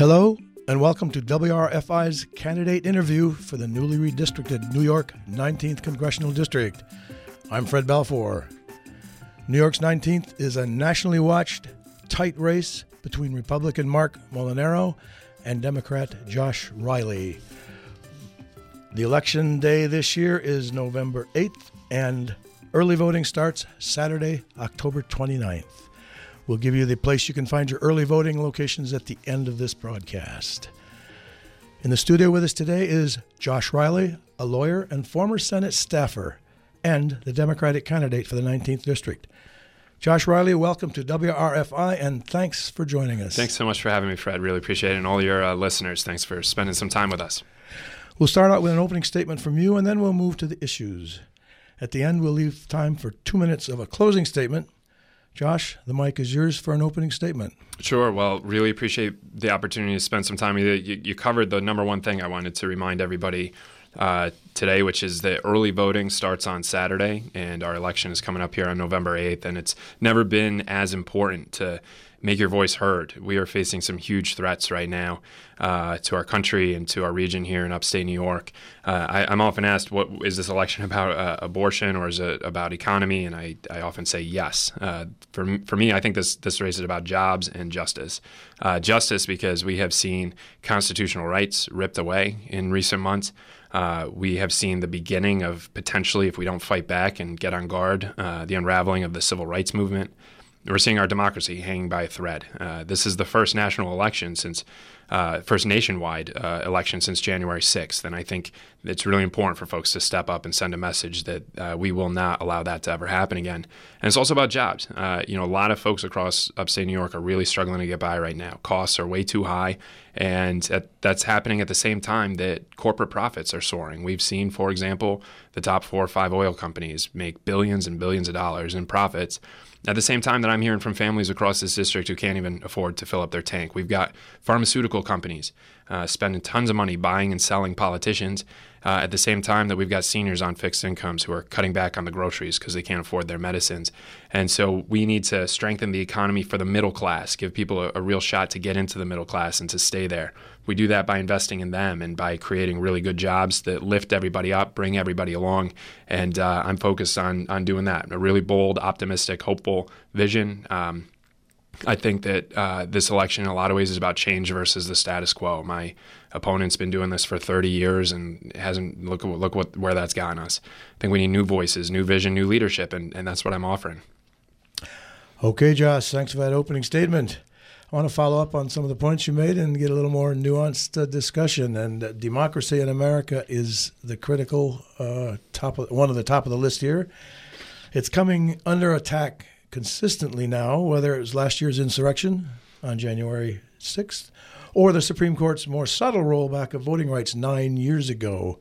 Hello, and welcome to WRFI's candidate interview for the newly redistricted New York 19th Congressional District. I'm Fred Balfour. New York's 19th is a nationally watched, tight race between Republican Marc Molinaro and Democrat Josh Riley. The election day this year is November 8th, and early voting starts Saturday, October 29th. We'll give you the place you can find your early voting locations at the end of this broadcast. In the studio with us today is Josh Riley, a lawyer and former Senate staffer, and the Democratic candidate for the 19th District. Josh Riley, welcome to WRFI, and thanks for joining us. Thanks so much for having me, Fred. Really appreciate it. And all your uh, listeners, thanks for spending some time with us. We'll start out with an opening statement from you, and then we'll move to the issues. At the end, we'll leave time for two minutes of a closing statement Josh, the mic is yours for an opening statement. Sure. Well, really appreciate the opportunity to spend some time with you. You, you covered the number one thing I wanted to remind everybody uh, today, which is that early voting starts on Saturday, and our election is coming up here on November 8th. And it's never been as important to make your voice heard. We are facing some huge threats right now uh, to our country and to our region here in upstate New York. Uh, I, am often asked, "What is this election about? Uh, abortion or is it about economy?" And I, I often say yes. Uh, for for me, I think this this race is about jobs and justice. Uh, justice because we have seen constitutional rights ripped away in recent months. Uh, we have seen the beginning of potentially, if we don't fight back and get on guard, uh, the unraveling of the civil rights movement we're seeing our democracy hanging by a thread. Uh, this is the first national election since, uh, first nationwide uh, election since January 6th. And I think it's really important for folks to step up and send a message that uh, we will not allow that to ever happen again. And it's also about jobs. Uh, you know, a lot of folks across upstate New York are really struggling to get by right now. Costs are way too high. And that's happening at the same time that corporate profits are soaring. We've seen, for example, the top four or five oil companies make billions and billions of dollars in profits at the same time that I'm hearing from families across this district who can't even afford to fill up their tank, we've got pharmaceutical companies uh, spending tons of money buying and selling politicians uh, at the same time that we've got seniors on fixed incomes who are cutting back on the groceries because they can't afford their medicines. And so we need to strengthen the economy for the middle class, give people a, a real shot to get into the middle class and to stay there. We do that by investing in them and by creating really good jobs that lift everybody up, bring everybody along. And uh, I'm focused on on doing that. A really bold, optimistic, hopeful vision. Um, I think that uh, this election, in a lot of ways, is about change versus the status quo. My opponent's been doing this for 30 years and hasn't look look what where that's gotten us. I think we need new voices, new vision, new leadership, and, and that's what I'm offering. Okay, Josh, thanks for that opening statement. I want to follow up on some of the points you made and get a little more nuanced uh, discussion. And uh, democracy in America is the critical uh, top of, one of the top of the list here. It's coming under attack consistently now, whether it was last year's insurrection on January 6th or the Supreme Court's more subtle rollback of voting rights nine years ago.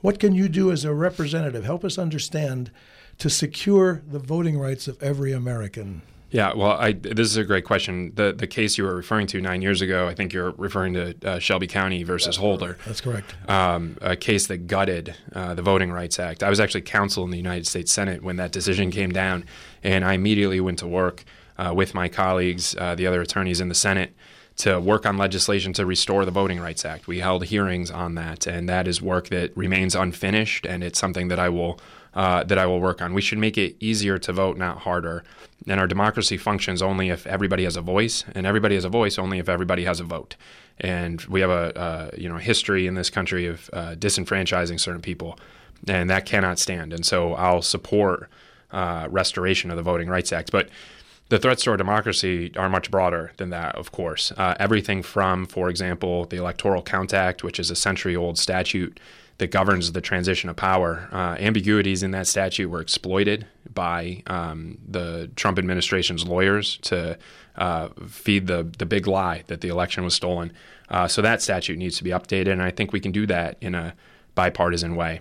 What can you do as a representative? Help us understand to secure the voting rights of every American. Yeah, well, I, this is a great question. The the case you were referring to nine years ago, I think you're referring to uh, Shelby County versus That's Holder. Correct. That's correct. Um, a case that gutted uh, the Voting Rights Act. I was actually counsel in the United States Senate when that decision came down, and I immediately went to work uh, with my colleagues, uh, the other attorneys in the Senate, to work on legislation to restore the Voting Rights Act. We held hearings on that, and that is work that remains unfinished, and it's something that I will uh, that I will work on. We should make it easier to vote, not harder. And our democracy functions only if everybody has a voice, and everybody has a voice only if everybody has a vote. And we have a, a you know history in this country of uh, disenfranchising certain people, and that cannot stand. And so I'll support uh, restoration of the Voting Rights Act, but the threats to our democracy are much broader than that, of course. Uh, everything from, for example, the Electoral Count Act, which is a century old statute that governs the transition of power. Uh, ambiguities in that statute were exploited by um, the Trump administration's lawyers to uh, feed the the big lie that the election was stolen. Uh, so that statute needs to be updated, and I think we can do that in a bipartisan way.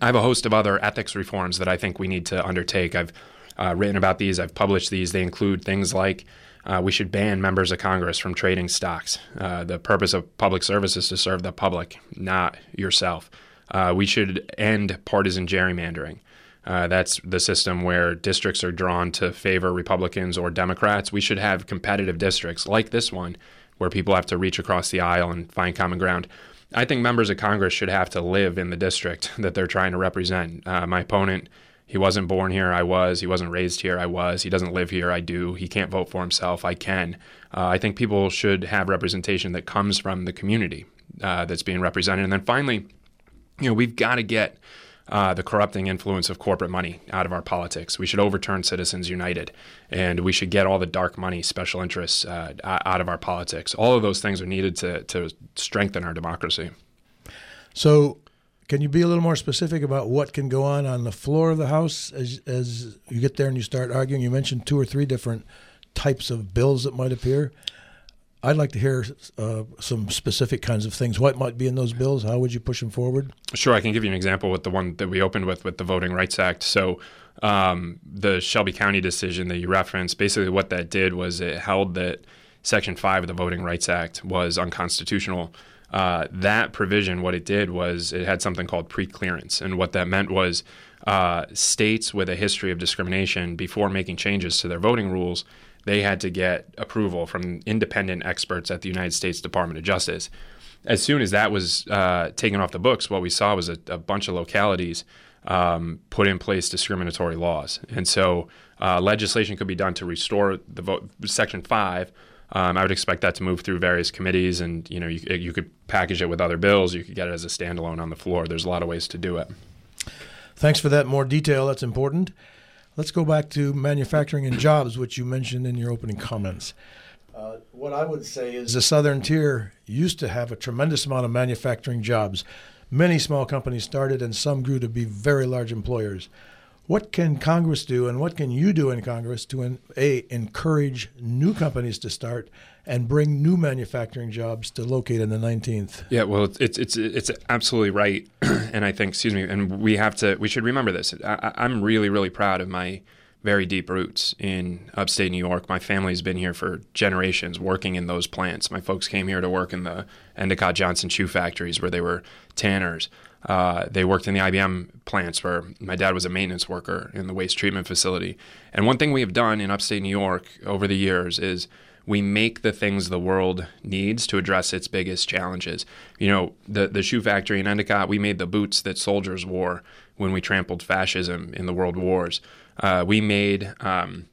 I have a host of other ethics reforms that I think we need to undertake. I've uh, written about these. I've published these. They include things like uh, we should ban members of Congress from trading stocks. Uh, the purpose of public service is to serve the public, not yourself. Uh, we should end partisan gerrymandering. Uh, that's the system where districts are drawn to favor Republicans or Democrats. We should have competitive districts like this one where people have to reach across the aisle and find common ground. I think members of Congress should have to live in the district that they're trying to represent. Uh, my opponent, he wasn't born here, I was. He wasn't raised here, I was. He doesn't live here, I do. He can't vote for himself, I can. Uh, I think people should have representation that comes from the community uh, that's being represented. And then finally, you know, we've got to get uh, the corrupting influence of corporate money out of our politics. We should overturn Citizens United, and we should get all the dark money, special interests uh, out of our politics. All of those things are needed to, to strengthen our democracy. So, can you be a little more specific about what can go on on the floor of the House as, as you get there and you start arguing? You mentioned two or three different types of bills that might appear. I'd like to hear uh, some specific kinds of things. What might be in those bills? How would you push them forward? Sure, I can give you an example with the one that we opened with, with the Voting Rights Act. So, um, the Shelby County decision that you referenced, basically what that did was it held that Section 5 of the Voting Rights Act was unconstitutional. Uh, that provision, what it did was it had something called preclearance. And what that meant was uh, states with a history of discrimination, before making changes to their voting rules, they had to get approval from independent experts at the United States Department of Justice. As soon as that was uh, taken off the books, what we saw was a, a bunch of localities um, put in place discriminatory laws. And so uh, legislation could be done to restore the vote, Section 5. Um, I would expect that to move through various committees, and you know you, you could package it with other bills. You could get it as a standalone on the floor. There's a lot of ways to do it. Thanks for that more detail. That's important. Let's go back to manufacturing and jobs, which you mentioned in your opening comments. Uh, what I would say is the Southern Tier used to have a tremendous amount of manufacturing jobs. Many small companies started, and some grew to be very large employers. What can Congress do, and what can you do in Congress to a encourage new companies to start and bring new manufacturing jobs to locate in the 19th. Yeah, well, it's it's it's absolutely right, and I think, excuse me, and we have to we should remember this. I, I'm really really proud of my very deep roots in upstate New York. My family's been here for generations working in those plants. My folks came here to work in the Endicott Johnson shoe factories where they were tanners. Uh, they worked in the IBM plants where my dad was a maintenance worker in the waste treatment facility. And one thing we have done in upstate New York over the years is we make the things the world needs to address its biggest challenges. You know, the the shoe factory in Endicott, we made the boots that soldiers wore when we trampled fascism in the world wars. Uh, we made um,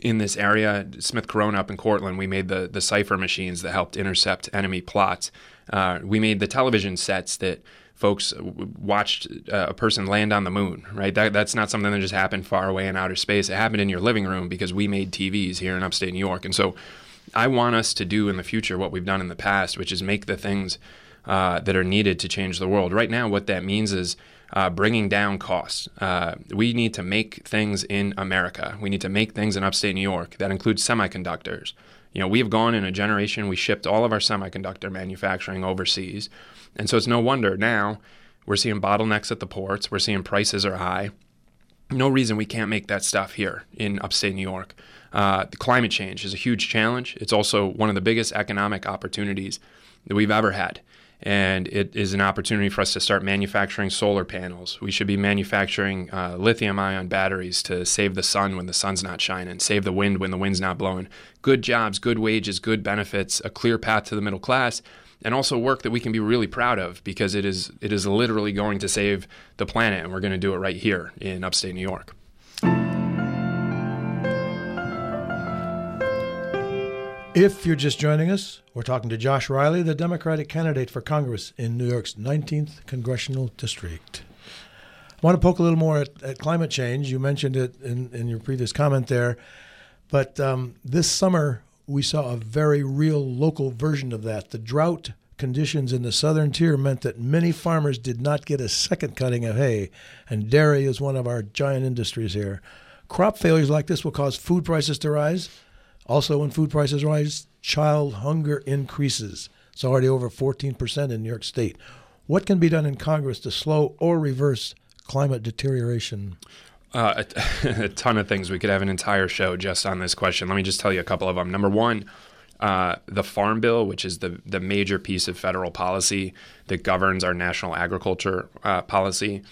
in this area, Smith Corona up in Cortland, we made the the cipher machines that helped intercept enemy plots. Uh, we made the television sets that folks watched uh, a person land on the moon, right? That, that's not something that just happened far away in outer space. It happened in your living room because we made TVs here in upstate New York. And so I want us to do in the future what we've done in the past, which is make the things uh, that are needed to change the world. Right now, what that means is uh, bringing down costs. Uh, we need to make things in America. We need to make things in upstate New York. That includes semiconductors. You know, we have gone in a generation, we shipped all of our semiconductor manufacturing overseas. And so it's no wonder now we're seeing bottlenecks at the ports, we're seeing prices are high. No reason we can't make that stuff here in upstate New York. Uh, the climate change is a huge challenge. It's also one of the biggest economic opportunities that we've ever had. And it is an opportunity for us to start manufacturing solar panels. We should be manufacturing uh, lithium ion batteries to save the sun when the sun's not shining, save the wind when the wind's not blowing. Good jobs, good wages, good benefits, a clear path to the middle class and also work that we can be really proud of because it is it is literally going to save the planet, and we're going to do it right here in upstate New York. If you're just joining us, we're talking to Josh Riley, the Democratic candidate for Congress in New York's 19th congressional district. I want to poke a little more at, at climate change. You mentioned it in, in your previous comment there, but um, this summer we saw a very real local version of that. The drought conditions in the southern tier meant that many farmers did not get a second cutting of hay, and dairy is one of our giant industries here. Crop failures like this will cause food prices to rise. Also, when food prices rise, child hunger increases. It's already over 14% in New York State. What can be done in Congress to slow or reverse climate deterioration? Uh, a, ton of things. We could have an entire show just on this question. Let me just tell you a couple of them. Number one, uh, the Farm Bill, which is the the major piece of federal policy that governs our national agriculture uh, policy,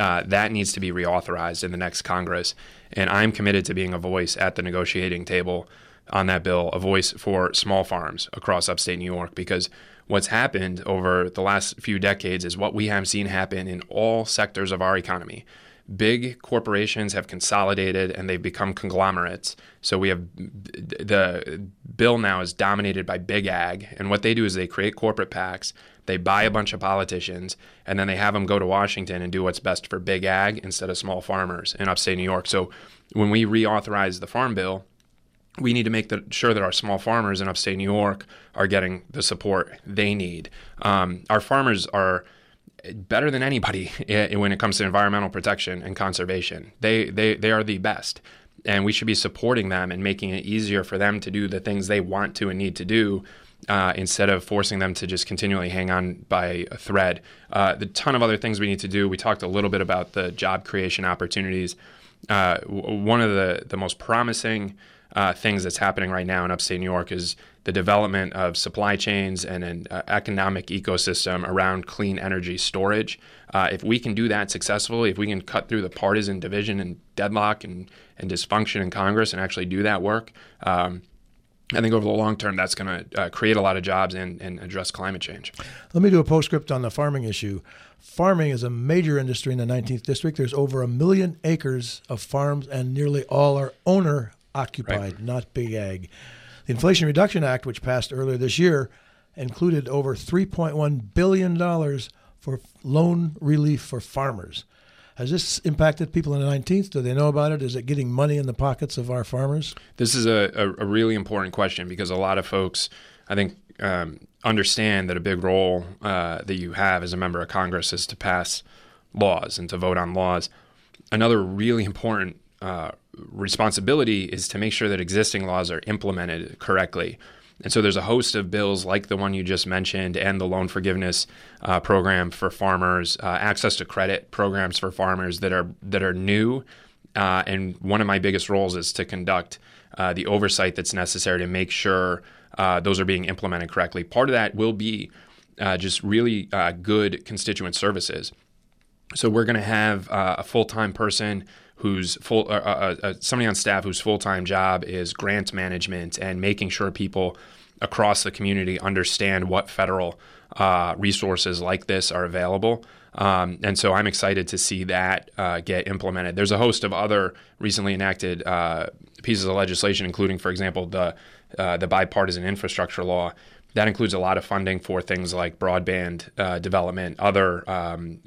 uh, that needs to be reauthorized in the next Congress. And I'm committed to being a voice at the negotiating table on that bill a voice for small farms across upstate New York because what's happened over the last few decades is what we have seen happen in all sectors of our economy. Big corporations have consolidated and they've become conglomerates. So we have the bill now is dominated by big ag. And what they do is they create corporate PACs, they buy a bunch of politicians, and then they have them go to Washington and do what's best for big ag instead of small farmers in upstate New York. So when we reauthorize the farm bill, we need to make the, sure that our small farmers in upstate New York are getting the support they need. Um, our farmers are better than anybody when it comes to environmental protection and conservation. They, they, they are the best. And we should be supporting them and making it easier for them to do the things they want to and need to do uh, instead of forcing them to just continually hang on by a thread. Uh, the ton of other things we need to do. We talked a little bit about the job creation opportunities. Uh, one of the, the most promising uh, things that's happening right now in upstate New York is the development of supply chains and an uh, economic ecosystem around clean energy storage. Uh, if we can do that successfully, if we can cut through the partisan division and deadlock and, and dysfunction in Congress and actually do that work, um, I think over the long term, that's going to uh, create a lot of jobs and, and address climate change. Let me do a postscript on the farming issue. Farming is a major industry in the 19th district. There's over a million acres of farms, and nearly all are owner occupied, right. not big ag. The Inflation Reduction Act, which passed earlier this year, included over $3.1 billion for loan relief for farmers. Has this impacted people in the 19th? Do they know about it? Is it getting money in the pockets of our farmers? This is a, a, a really important question because a lot of folks, I think, um, understand that a big role uh, that you have as a member of Congress is to pass laws and to vote on laws. Another really important uh, responsibility is to make sure that existing laws are implemented correctly. And so there's a host of bills like the one you just mentioned and the loan forgiveness uh, program for farmers, uh, access to credit programs for farmers that are that are new. Uh, and one of my biggest roles is to conduct uh, the oversight that's necessary to make sure uh, those are being implemented correctly. Part of that will be just really good constituent services. So we're going to have a full time person who's full uh, uh, uh, somebody on staff whose full-time job is grant management and making sure people across the community understand what federal uh, resources like this are available. Um, and so I'm excited to see that uh, get implemented. There's a host of other recently enacted uh, pieces of legislation, including, for example, the the bipartisan infrastructure law. That includes a lot of funding for things like broadband development, other um,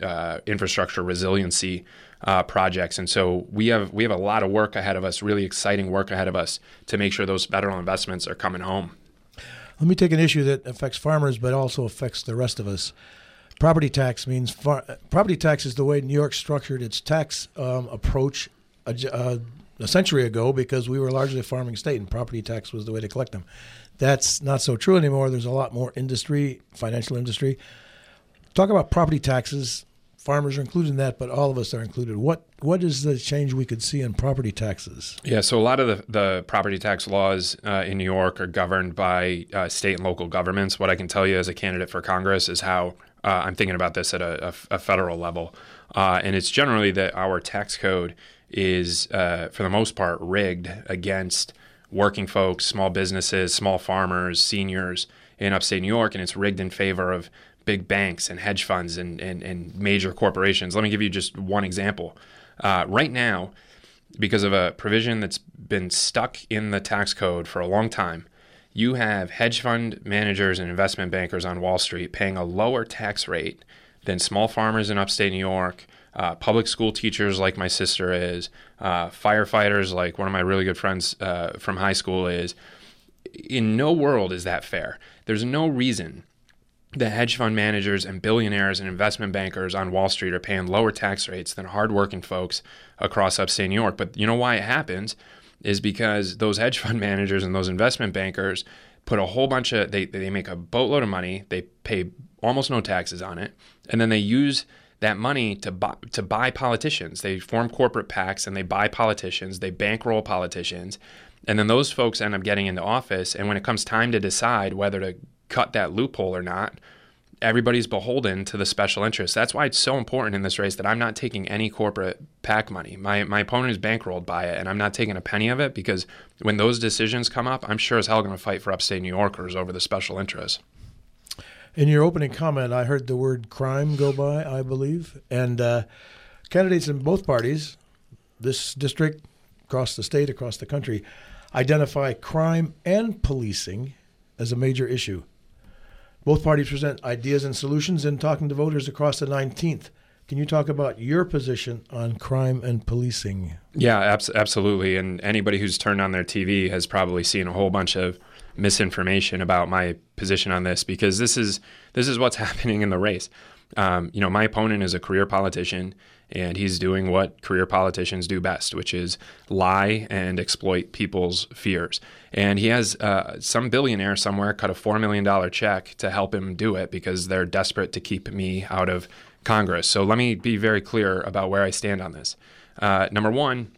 infrastructure resiliency uh, projects. And so we have we have a lot of work ahead of us, really exciting work ahead of us to make sure those federal investments are coming home. Let me take an issue that affects farmers, but also affects the rest of us. Property tax means far, property tax is the way New York structured its tax um, approach a, uh, a century ago because we were largely a farming state and property tax was the way to collect them. That's not so true anymore. There's a lot more industry, financial industry. Talk about property taxes farmers are included in that, but all of us are included. What what is the change we could see in property taxes? Yeah, so a lot of the, the property tax laws uh, in New York are governed by uh, state and local governments. What I can tell you as a candidate for Congress is how uh, I'm thinking about this at a, a, a federal level, uh, and it's generally that our tax code is, uh, for the most part, rigged against working folks, small businesses, small farmers, seniors in upstate New York, and it's rigged in favor of big banks and hedge funds and, and, and major corporations. Let me give you just one example. Uh, right now, because of a provision that's been stuck in the tax code for a long time, you have hedge fund managers and investment bankers on Wall Street paying a lower tax rate than small farmers in upstate New York, uh, public school teachers like my sister is, uh, firefighters like one of my really good friends uh, from high school is. In no world is that fair. There's no reason the hedge fund managers and billionaires and investment bankers on Wall Street are paying lower tax rates than hardworking folks across upstate New York. But you know why it happens is because those hedge fund managers and those investment bankers put a whole bunch of they they make a boatload of money, they pay almost no taxes on it, and then they use that money to buy, to buy politicians. They form corporate PACs and they buy politicians, they bankroll politicians, and then those folks end up getting into office. And when it comes time to decide whether to cut that loophole or not, everybody's beholden to the special interest. That's why it's so important in this race that I'm not taking any corporate PAC money. My my opponent is bankrolled by it, and I'm not taking a penny of it because when those decisions come up, I'm sure as hell going to fight for upstate New Yorkers over the special interest. In your opening comment, I heard the word crime go by, I believe, and uh, candidates in both parties, this district, across the state, across the country, identify crime and policing as a major issue. Both parties present ideas and solutions in talking to voters across the 19th. Can you talk about your position on crime and policing? Yeah, abs- absolutely. And anybody who's turned on their TV has probably seen a whole bunch of misinformation about my position on this because this is this is what's happening in the race. Um, you know, my opponent is a career politician, and he's doing what career politicians do best, which is lie and exploit people's fears. And he has uh, some billionaire somewhere cut a $4 million check to help him do it because they're desperate to keep me out of Congress. So let me be very clear about where I stand on this. Uh, number one,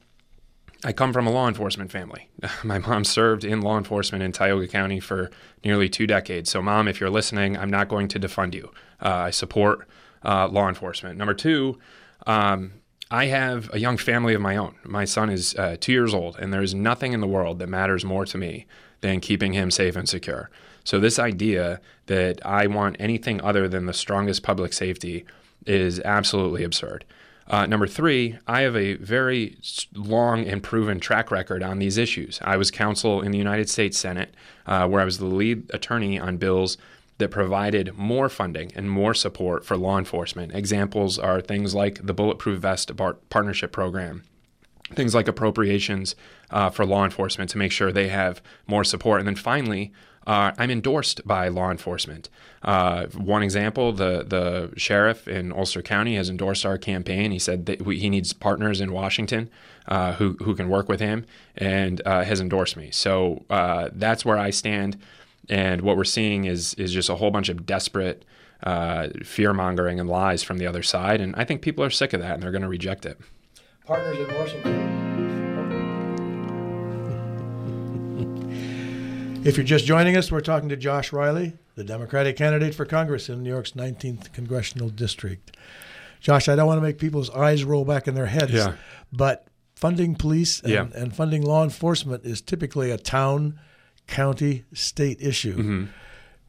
I come from a law enforcement family. My mom served in law enforcement in Tioga County for nearly two decades. So, mom, if you're listening, I'm not going to defund you. Uh, I support uh, law enforcement. Number two, um, I have a young family of my own. My son is uh, two years old, and there is nothing in the world that matters more to me than keeping him safe and secure. So, this idea that I want anything other than the strongest public safety is absolutely absurd. Uh, number three, I have a very long and proven track record on these issues. I was counsel in the United States Senate, uh, where I was the lead attorney on bills that provided more funding and more support for law enforcement. Examples are things like the Bulletproof Vest Partnership Program, things like appropriations uh, for law enforcement to make sure they have more support. And then finally, uh, I'm endorsed by law enforcement. Uh, one example: the the sheriff in Ulster County has endorsed our campaign. He said that we, he needs partners in Washington uh, who who can work with him, and uh, has endorsed me. So uh, that's where I stand. And what we're seeing is is just a whole bunch of desperate uh, fear mongering and lies from the other side. And I think people are sick of that and they're going to reject it. Partners in Washington. If you're just joining us, we're talking to Josh Riley, the Democratic candidate for Congress in New York's 19th congressional district. Josh, I don't want to make people's eyes roll back in their heads, yeah. but funding police and, yeah. and funding law enforcement is typically a town county, state issue. Mm-hmm.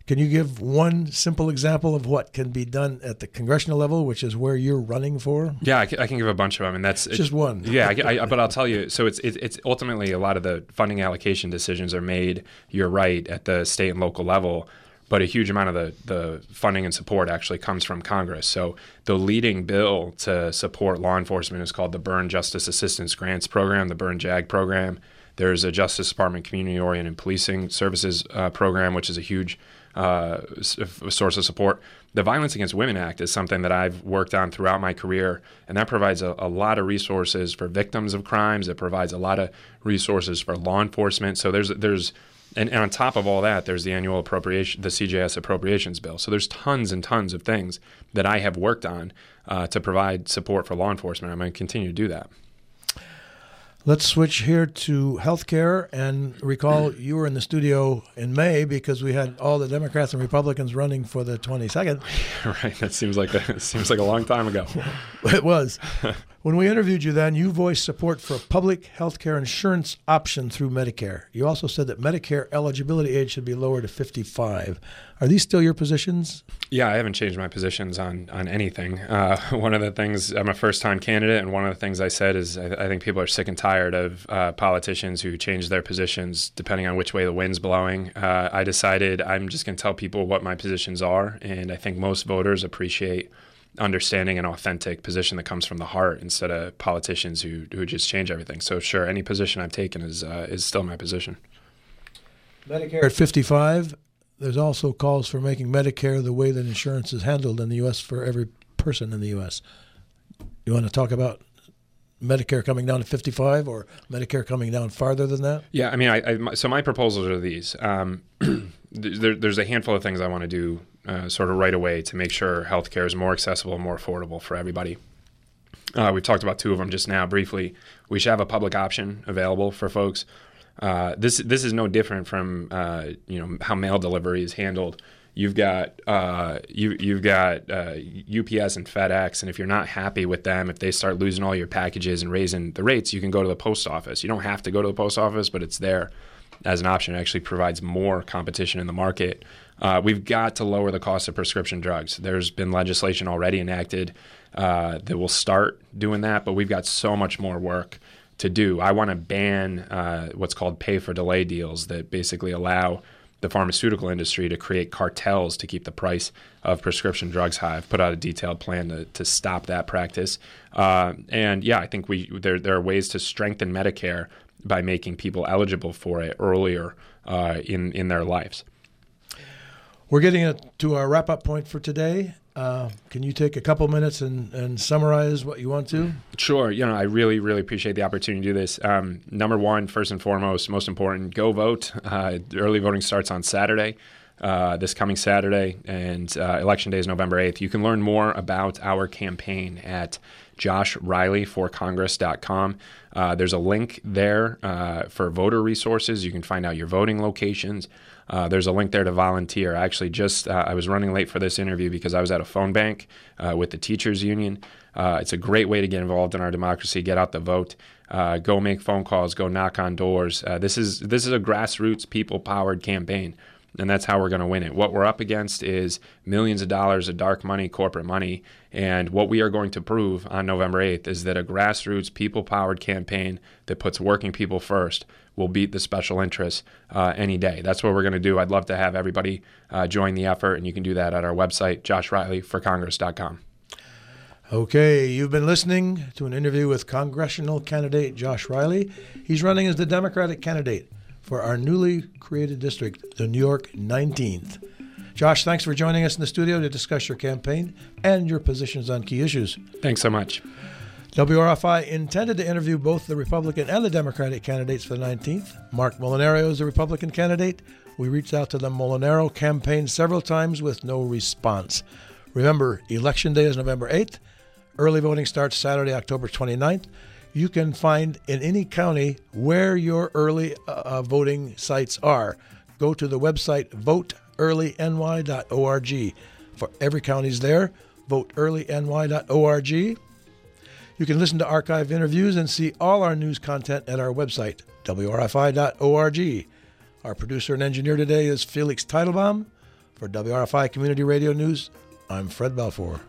Can you give one simple example of what can be done at the congressional level, which is where you're running for? Yeah, I can, I can give a bunch of them, and that's just one. Yeah, I, I, but I'll tell you. So it's it's ultimately a lot of the funding allocation decisions are made. You're right at the state and local level, but a huge amount of the the funding and support actually comes from Congress. So the leading bill to support law enforcement is called the Byrne Justice Assistance Grants Program, the Byrne JAG program. There's a Justice Department Community Oriented Policing Services uh, program, which is a huge uh, source of support. The Violence Against Women Act is something that I've worked on throughout my career, and that provides a, a, lot of resources for victims of crimes. It provides a lot of resources for law enforcement. So there's there's and, and on top of all that, there's the annual appropriation, the CJS appropriations bill. So there's tons and tons of things that I have worked on uh, to provide support for law enforcement. I'm going to continue to do that. Let's switch here to healthcare and recall you were in the studio in May because we had all the Democrats and Republicans running for the 22nd. Right. That seems like a, seems like a long time ago. it was. When we interviewed you then, you voiced support for a public health care insurance option through Medicare. You also said that Medicare eligibility age should be lowered to 55. Are these still your positions? Yeah, I haven't changed my positions on on anything. Uh, one of the things I'm a first time candidate, and one of the things I said is I, I think people are sick and tired of uh, politicians who change their positions depending on which way the wind's blowing. Uh, I decided I'm just going to tell people what my positions are, and I think most voters appreciate understanding an authentic position that comes from the heart instead of politicians who who just change everything. So sure, any position I've taken is uh, is still my position. Medicare at 55. There's also calls for making Medicare the way that insurance is handled in the U.S. for every person in the U.S. You want to talk about Medicare coming down to 55 or Medicare coming down farther than that? Yeah, I mean, I, I so my proposals are these. Um, there, there's a handful of things I want to do uh, sort of right away to make sure healthcare is more accessible and more affordable for everybody. Uh, we talked about two of them just now briefly. We should have a public option available for folks. Uh, this this is no different from uh, you know how mail delivery is handled you've got uh, you you've got uh, UPS and FedEx, and if you're not happy with them, if they start losing all your packages and raising the rates, you can go to the post office. You don't have to go to the post office, but it's there as an option. It actually provides more competition in the market. Uh, we've got to lower the cost of prescription drugs. There's been legislation already enacted uh, that will start doing that, but we've got so much more work to do. I want to ban uh, what's called pay for delay deals that basically allow the pharmaceutical industry to create cartels to keep the price of prescription drugs high. I've put out a detailed plan to, to stop that practice. Uh, and yeah, I think we there, there are ways to strengthen Medicare by making people eligible for it earlier uh, in, in their lives. We're getting to our wrap up point for today. Uh, can you take a couple minutes and, and summarize what you want to? Sure. You know, I really, really appreciate the opportunity to do this. Um, number one, first and foremost, most important, go vote. Uh, early voting starts on Saturday. Uh, this coming Saturday, and uh, election day is November 8th. You can learn more about our campaign at joshrileyforcongress.com. Uh, there's a link there uh, for voter resources. You can find out your voting locations. Uh, there's a link there to volunteer. Actually, just uh, I was running late for this interview because I was at a phone bank uh, with the teachers union. Uh, it's a great way to get involved in our democracy. Get out the vote. go make phone calls. Go knock on doors. this is this is a grassroots, people-powered campaign and that's how we're going to win it. What we're up against is millions of dollars of dark money, corporate money, and what we are going to prove on November 8th is that a grassroots, people powered campaign that puts working people first will beat the special interests uh, any day. That's what we're going to do. I'd love to have everybody uh, join the effort, and you can do that at our website, joshrileyforcongress.com. Okay, you've been listening to an interview with congressional candidate Josh Riley. He's running as the Democratic candidate for our newly created district, the New York 19th. Josh, thanks for joining us in the studio to discuss your campaign and your positions on key issues. Thanks so much. WRFI intended to interview both the Republican and the Democratic candidates for the 19th. Marc Molinaro is the Republican candidate. We reached out to the Molinaro campaign several times with no response. Remember, Election Day is November 8th. Early voting starts Saturday, October 29th you can find in any county where your early uh, uh, voting sites are. Go to the website voteearlyny.org. For every county's there, voteearlyny.org. You can listen to archive interviews and see all our news content at our website, wrfi.org. Our producer and engineer today is Felix Teitelbaum. For WRFI Community Radio News, I'm Fred Balfour.